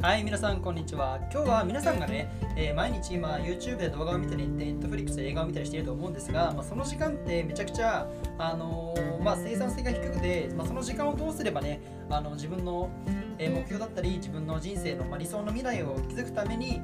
はい、皆さん、こんにちは。今日は皆さんがね、えー毎日今、YouTube で動画を見たり、Netflix で映画を見たりしていると思うんですが、まあ、その時間ってめちゃくちゃ、あのーまあ、生産性が低くて、まあ、その時間をどうすればね、あの自分の、目標だったり、自分の人生の、理想の未来を築くために、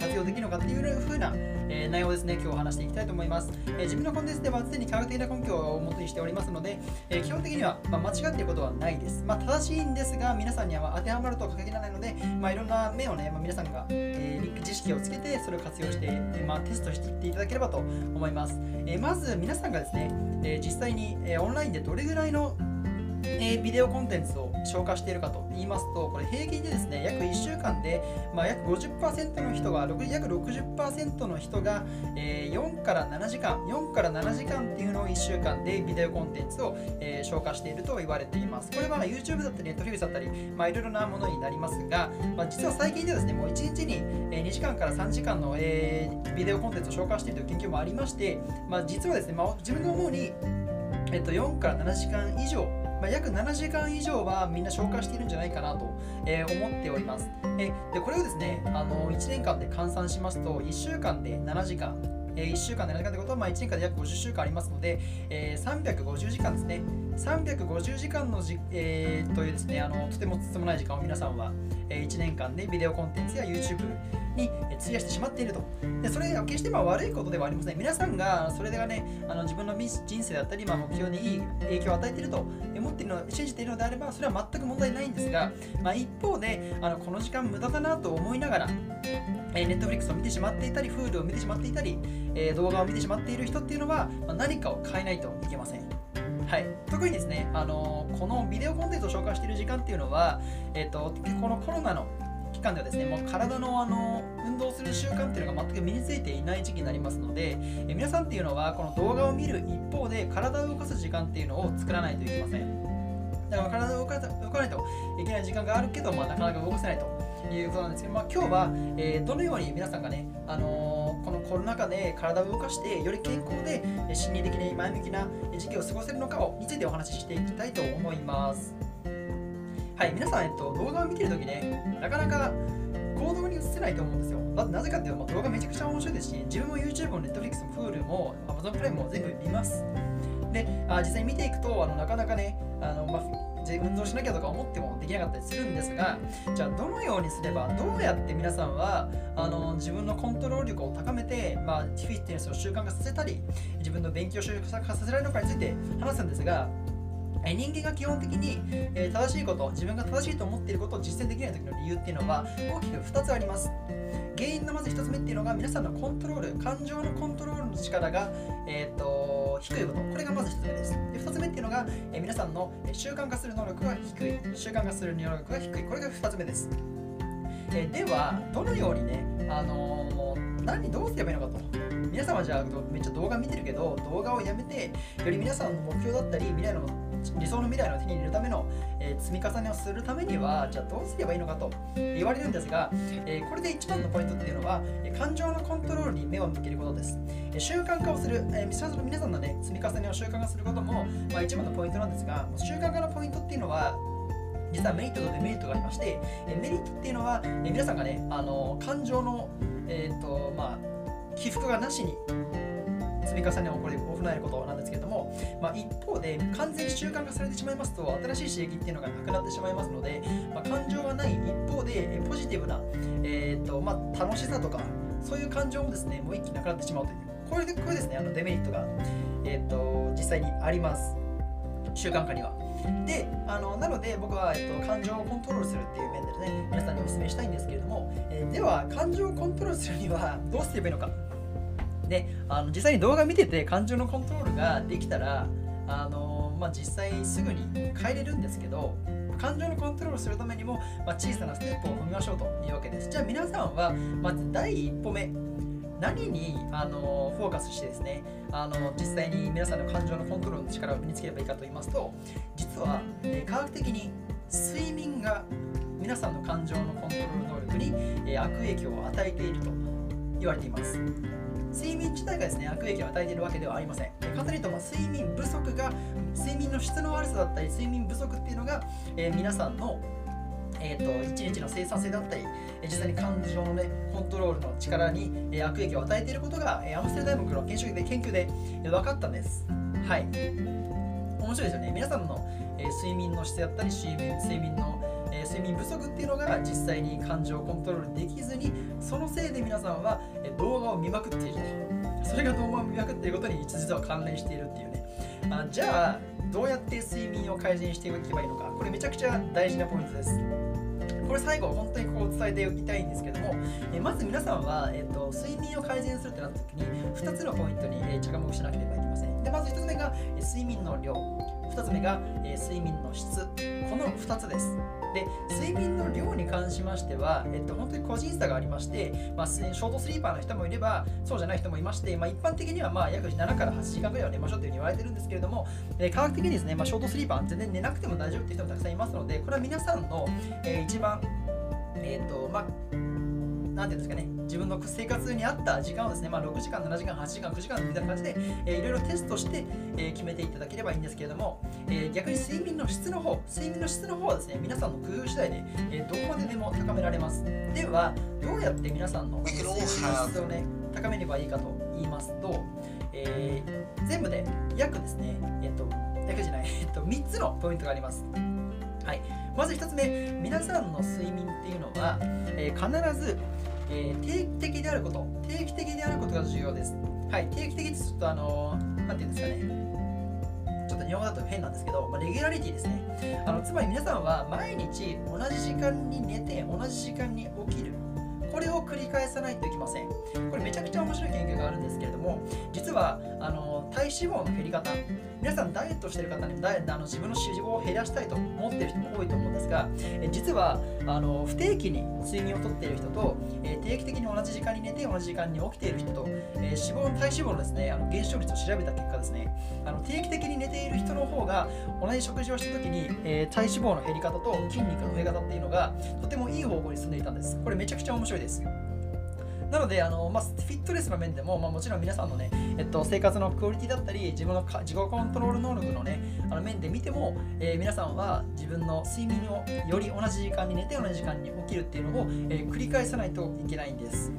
活用できるのかっていう風な、えー内容ですね、今日話していきたいと思います。えー自分のコンテンツでは常に科学的な根拠を元にしておりますので、えー基本的には、まあ、間違っていることはないです。まあ、正しいんですが、皆さんには当てはまるとは限らないので、まあ、いろんな面をね、まあ、皆さんが、えー知識をつけてそれを活用して、えまあ、テストしていっていただければと思います。えまず皆さんがですね、え実際に、えオンラインでどれぐらいのえービデオコンテンツを消化しているかと言いますと、これ平均でですね、約1間で、まあ、約50%の人が、6約60%の人が、えー4から7時間、4から7時間っていうのを1週間でビデオコンテンツを、えー消化していると言われています。これは YouTube だったり Netflix だったり、まあ、いろいろなものになりますが、まあ、実は最近ではですね、もう1日に2時間から3時間の、えービデオコンテンツを消化しているという研究もありまして、まあ、実はですね、まあ、自分が思うに、えっと、4から7時間以上、まあ、約7時間以上はみんな消化しているんじゃないかなと、えー思っております。えでこれをですねあの1年間で換算しますと1週間で7時間、え1週間で7時間ということは、まあ、1年間で約50週間ありますので、えー350時間ですね350時間のじ、えーというですねあのとてもつつもない時間を皆さんは、え1年間でビデオコンテンツや YouTube にえ費やしてしまっていると。でそれは決してまあ悪いことではありません。皆さんがそれがねあの自分の人生だったり、まあ、目標にいい影響を与えていると思っているの信じているのであればそれは全く問題ないんですが、まあ、一方であのこの時間無駄だなと思いながらえー、Netflix を見てしまっていたり、Hulu を見てしまっていたり、えー動画を見てしまっている人っていうのは、まあ何かを変えないといけません。はい、特にですね、あのーこのビデオコンテンツを紹介している時間っていうのは、えー、とこのコロナの期間ではですね、もう体の、あの運動する習慣っていうのが全く身についていない時期になりますので、え皆さんっていうのはこの動画を見る一方で体を動かす時間っていうのを作らないといけません。だから体を動か動かないといけない時間があるけど、まあ、なかなか動かせないということなんですけど、まあ、今日は、えーどのように皆さんがね、あのーこのコロナ禍で体を動かしてより健康で心理的に前向きな時期を過ごせるのかをについてお話ししていきたいと思います。はい、皆さん、えっと、動画を見てるときね、なかなか行動に移せないと思うんですよ。なぜかっていうと、まあ動画めちゃくちゃ面白いですし、自分も YouTube も Netflix も Hulu も Amazon プライムも全部見ます。で、あ実際に見ていくと、あのなかなかね、あのまあ、運動しなきゃとか思ってもできなかったりするんですが、じゃあどのようにすれば、どうやって皆さんはあの自分のコントロール力を高めて、まあ、フィットネスを習慣化させたり、自分の勉強を習慣化させられるのかについて話すんですが、え人間が基本的に、え正しいこと、自分が正しいと思っていることを実践できない時の理由っていうのは大きく2つあります。原因のまず1つ目っていうのが皆さんのコントロール、感情のコントロールの力が、えー、と低いこと、これがまず1つ目です。で2つ目っていうのが、え皆さんの習慣化する能力が低い、習慣化する能力が低い、これが2つ目です。えでは、どのようにね、あのー何どうすればいいのかと。皆さんはじゃあめっちゃ動画見てるけど動画をやめてより皆さんの目標だったり未来の理想の未来の手に入れるための、えー積み重ねをするためにはじゃあどうすればいいのかと言われるんですが、えーこれで一番のポイントっていうのは、えー感情のコントロールに目を向けることです、えー習慣化をする、えー皆さんのね、積み重ねを習慣化することも、まあ、一番のポイントなんですが習慣化のポイントっていうのは実はメリットとデメリットがありまして、えーメリットっていうのは、えー皆さんがね、あの感情の、えーとまあ、起伏がなしに積み重ねを行えることなんですけれども、まあ、一方で完全に習慣化されてしまいますと新しい刺激っていうのがなくなってしまいますので、まあ、感情がない一方でポジティブな、えーとまあ、楽しさとかそういう感情もですねもう一気になくなってしまうというこれでこれですねあのデメリットが、えー、と実際にあります習慣化には。であのなので僕は、えっと、感情をコントロールするっていう面でね皆さんにお勧めしたいんですけれども、えーでは感情をコントロールするにはどうすればいいのかであの実際に動画見てて感情のコントロールができたらあの、まあ、実際すぐに変えれるんですけど感情のコントロールするためにも、まあ、小さなステップを踏みましょうというわけです。じゃあ皆さんはまず第一歩目何にあのフォーカスしてですねあの実際に皆さんの感情のコントロールの力を身につければいいかと言いますと実は、え科学的に睡眠が皆さんの感情のコントロール能力に、え悪影響を与えていると言われています。睡眠自体がですね悪影響を与えているわけではありません簡単に言うと、まあ、睡眠不足が睡眠の質の悪さだったり睡眠不足っていうのが、えー皆さんの、ええーと、1日の生産性だったり実際に感情の、ね、コントロールの力に、え悪影響を与えていることが、えアムステルダムの研究で研究で、え分かったんです。はい。面白いですよね。皆さんの、え睡眠の質だったり睡眠睡眠の、え睡眠不足っていうのが実際に感情をコントロールできずにそのせいで皆さんは、え動画を見まくっていると。それが動画を見まくっていることに実は関連しているっていうね。あじゃあどうやって睡眠を改善していけばいいのか。これめちゃくちゃ大事なポイントです。これ最後本当にこう伝えておきたいんですけども、えまず皆さんは、えーと、睡眠を改善するってなった時に2つのポイントに、え着目しなければいけません。でまず1つ目が、え睡眠の量。2つ目が、え睡眠の質。この2つです。で睡眠の量に関しましては、えっと、本当に個人差がありまして、まあ、ショートスリーパーの人もいればそうじゃない人もいまして、まあ、一般的にはまあ約7から8時間ぐらいは寝ましょうというふうに言われてるんですけれども、えー、科学的にですね、まあ、ショートスリーパー全然寝なくても大丈夫っていう人もたくさんいますのでこれは皆さんの、えー、一番えっ、ー、とまあなんていうんですかね、自分の生活に合った時間をですね、まあ、6時間、7時間、8時間、9時間みたいな感じで、えー、いろいろテストして、えー、決めていただければいいんですけれども、えー、逆に睡眠の質の方、睡眠の質の方はですね、皆さんの工夫次第で、えー、どこまででも高められます。では、どうやって皆さんの睡眠の質をね、高めればいいかと言いますと、えー、全部で約ですね、えっ、と、約じゃない、えっと、3つのポイントがあります。はい、まず1つ目、皆さんの睡眠っていうのは、えー、必ずえー、定期的であること、定期的であることが重要です。はい、定期的ってちょっとあのー、ていうんですかね、ちょっと日本語だと変なんですけど、まあ、レギュラリティですね。あのつまり皆さんは毎日同じ時間に寝て、同じ時間に起きる。これを繰り返さないといけません。これめちゃくちゃ面白い研究があるんですけれども、実はあの体脂肪の減り方、皆さんダイエットしてる方にダイあの自分の脂肪を減らしたいと思ってる人も多いと思うんですが、え実はあの不定期に睡眠をとっている人と、え定期的に同じ時間に寝て同じ時間に起きている人と、え脂肪の体脂肪のですねあの減少率を調べた結果ですね、あの定期的に寝ている人の方が同じ食事をした時に、え体脂肪の減り方と筋肉の増え方っていうのがとてもいい方向に進んでいたんです。これめちゃくちゃ面白いです。なのであの、まあ、フィットネスの面でも、まあ、もちろん皆さんのね、えっと、生活のクオリティだったり自分の自己コントロール能力のねあの面で見ても、えー、皆さんは自分の睡眠をより同じ時間に寝て同じ時間に起きるっていうのを、えー、繰り返さないといけないんです。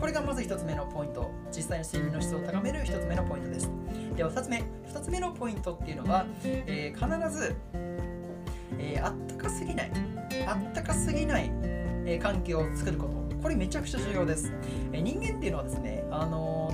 これがまず1つ目のポイント。実際に睡眠の質を高める1つ目のポイントです。では2つ目。2つ目のポイントっていうのは、えー、必ず、えあったかすぎないあったかすぎない、え環境を作ること。これめちゃくちゃ重要です。え人間っていうのはですね、あの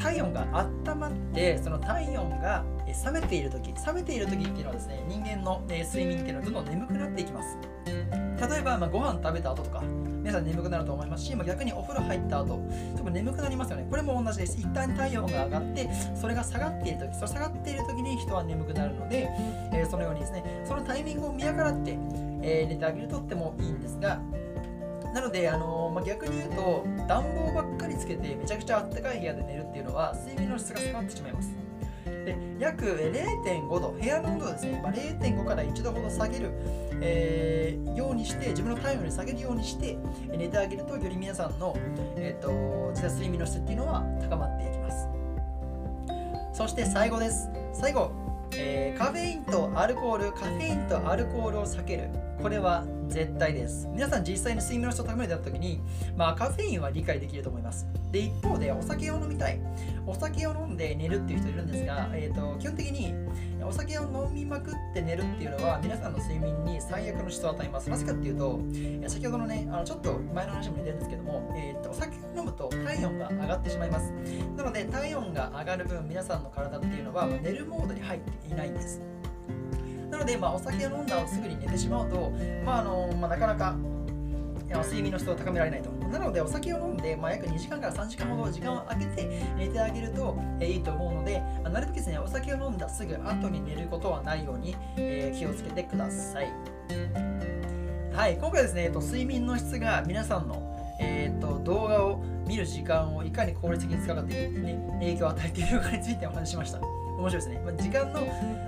体温が温まってその体温が冷めている時冷めている時っていうのはですね人間の、ね、睡眠っていうのはどんどん眠くなっていきます。例えば、まあ、ご飯食べた後とか皆さん眠くなると思いますし、まあ、逆にお風呂入った後ちょっと眠くなりますよね。これも同じです。一旦体温が上がってそれが下がっている時その下がっている時に人は眠くなるので、えー、そのようにですねそのタイミングを見計らって、えー、寝てあげるとってもいいんですがなので、あのまあ、逆に言うと暖房ばっかりつけてめちゃくちゃ暖かい部屋で寝るっていうのは睡眠の質が下がってしまいます。で約0.5度、部屋の温度をですね、まあ、0.5から1度ほど下げる、えー、ようにして、自分の体温に下げるようにして寝てあげると、より皆さんの、えーと、実は睡眠の質っていうのは高まっていきます。そして最後です。最後、えー、カフェインとアルコール、カフェインとアルコールを避ける。これは絶対です。皆さん実際に睡眠の質を高めてた時に、まあカフェインは理解できると思います。で、一方でお酒を飲みたい。お酒を飲んで寝るっていう人いるんですが、えーと、基本的にお酒を飲みまくって寝るっていうのは皆さんの睡眠に最悪の質を与えます。なぜかっていうと、先ほどのね、あのちょっと前の話も似てるんですけども、えーと、お酒を飲むと体温が上がってしまいます。なので体温が上がる分皆さんの体っていうのは、ま、寝るモードに入っていないんです。なので、まあ、お酒を飲んだ後すぐに寝てしまうと、まああのまあ、なかなか睡眠の質を高められないと。なので、お酒を飲んで、まあ、約2時間から3時間ほど時間を空けて寝てあげると、えー、いいと思うので、なるべくですね、お酒を飲んだすぐ後に寝ることはないように、えー、気をつけてください。はい、今回ですね、えっと、睡眠の質が皆さんの、えー、っと動画を見る時間をいかに効率的に使うかという、ね、影響を与えているかについてお話ししました。面白いですね。まあ、時間の、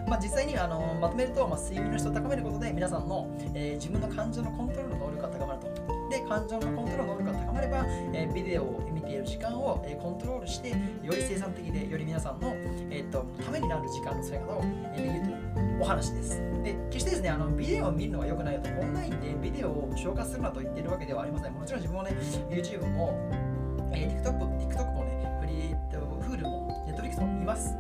まあ、実際にあのまとめると、まあ、睡眠の質を高めることで皆さんの、えー、自分の感情のコントロールの能力が高まると。で、感情のコントロールの能力が高まれば、えー、ビデオを見ている時間を、えー、コントロールして、より生産的で、より皆さんの、えーと、ためになる時間の使い方を、えー、できるというお話です。で決してですねあのビデオを見るのが良くないよとオンラインでビデオを消化するなと言っているわけではありませんもちろん自分もね YouTube も、えー、TikTok, TikTok もねフリーと Hulu も Netflix も見ます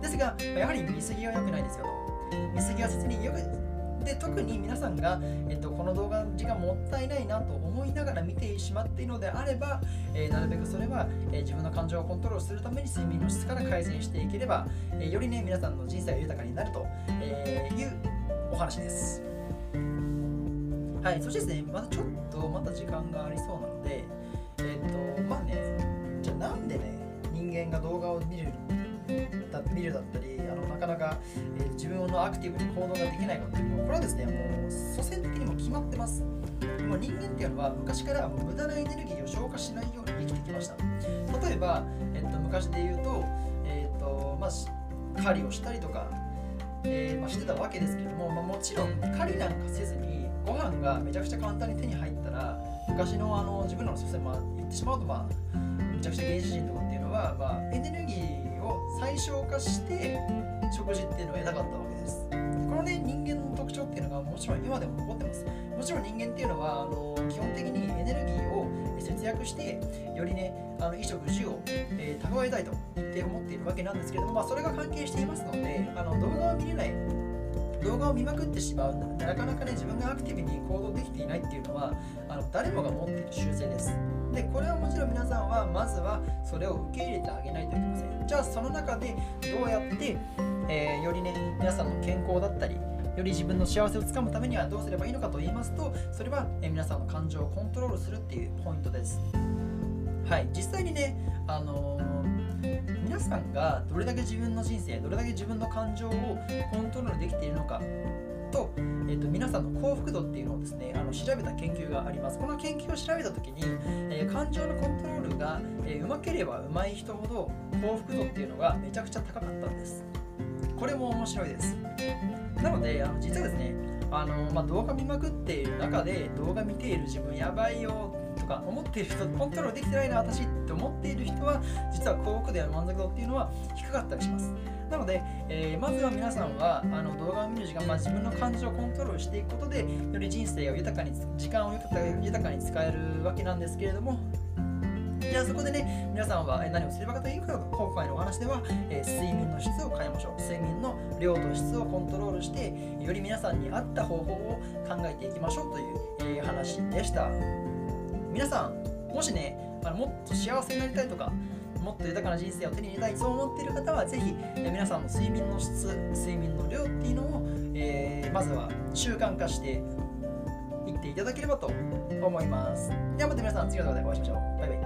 ですがやはり見過ぎは良くないですよと見過ぎは切によくで特に皆さんが、えっと、この動画の時間もったいないなと思いながら見てしまっているのであれば、えー、なるべくそれは、えー、自分の感情をコントロールするために睡眠の質から改善していければ、えー、よりね皆さんの人生が豊かになると、えいうお話です。はい、そしてですね、またちょっとまた時間がありそうなので、えっ、と、まあね、じゃあなんでね、人間が動画を見るだ見るだったりあのなかなか、えー、自分のアクティブに行動ができないかっていうのはこれはですねもう祖先的にも決まってます。もう人間っていうのは昔から無駄なエネルギーを消化しないように生きてきました。例えば、えっと、昔で言うと,、えっとまあ、狩りをしたりとか、えーまあ、してたわけですけども、まあ、もちろん狩りなんかせずにご飯がめちゃくちゃ簡単に手に入ったら昔のあの自分らの祖先、まあ、言ってしまうと、まあ、めちゃくちゃ原始人とかっていうのは、まあ、エネルギー消化して食事っていうのを得なかったわけです。このね人間の特徴っていうのがもちろん今でも残ってます。もちろん人間っていうのはあの基本的にエネルギーを節約してよりねあの衣食住を、えー、蓄えたいとって思っているわけなんですけれども、まあ、それが関係していますのであの動画を見れない動画を見まくってしまうんだ。なかなかね自分がアクティブに行動できていないっていうのはあの誰もが持っている習性です。でこれはもちろん皆さんはまずはそれを受け入れてあげないといけません。じゃあその中でどうやって、えー、よりね皆さんの健康だったりより自分の幸せをつかむためにはどうすればいいのかと言いますとそれは、え皆さんの感情をコントロールするっていうポイントです。はい。実際にねあのー、皆さんがどれだけ自分の人生どれだけ自分の感情をコントロールできているのかと,、えーと、皆さんの幸福度っていうのをですねあの調べた研究があります。この研究を調べた時に、えー、感情のコントロールが、えー、うまければうまい人ほど幸福度っていうのがめちゃくちゃ高かったんです。これも面白いです。なのであの実はですねあの、まあ、動画見まくっている中で動画見ている自分やばいよとか思っている人コントロールできてないな私って思っている人は実は幸福度や満足度っていうのは低かったりしますなので、えー、まずは皆さんはあの動画を見る時間、まあ、自分の感情をコントロールしていくことでより人生を豊かに時間を豊かに使えるわけなんですけれどもじゃあそこでね、皆さんは何をすればかというと、今回のお話では、えー、睡眠の質を変えましょう。睡眠の量と質をコントロールして、より皆さんに合った方法を考えていきましょうという、えー、話でした。皆さん、もしね、あのもっと幸せになりたいとか、もっと豊かな人生を手に入れたいそう思っている方はぜひ、皆さんの睡眠の質睡眠の量っていうのを、えー、まずは習慣化していっていただければと思います。ではまた皆さん次の動画でお会いしましょう。バイバイ。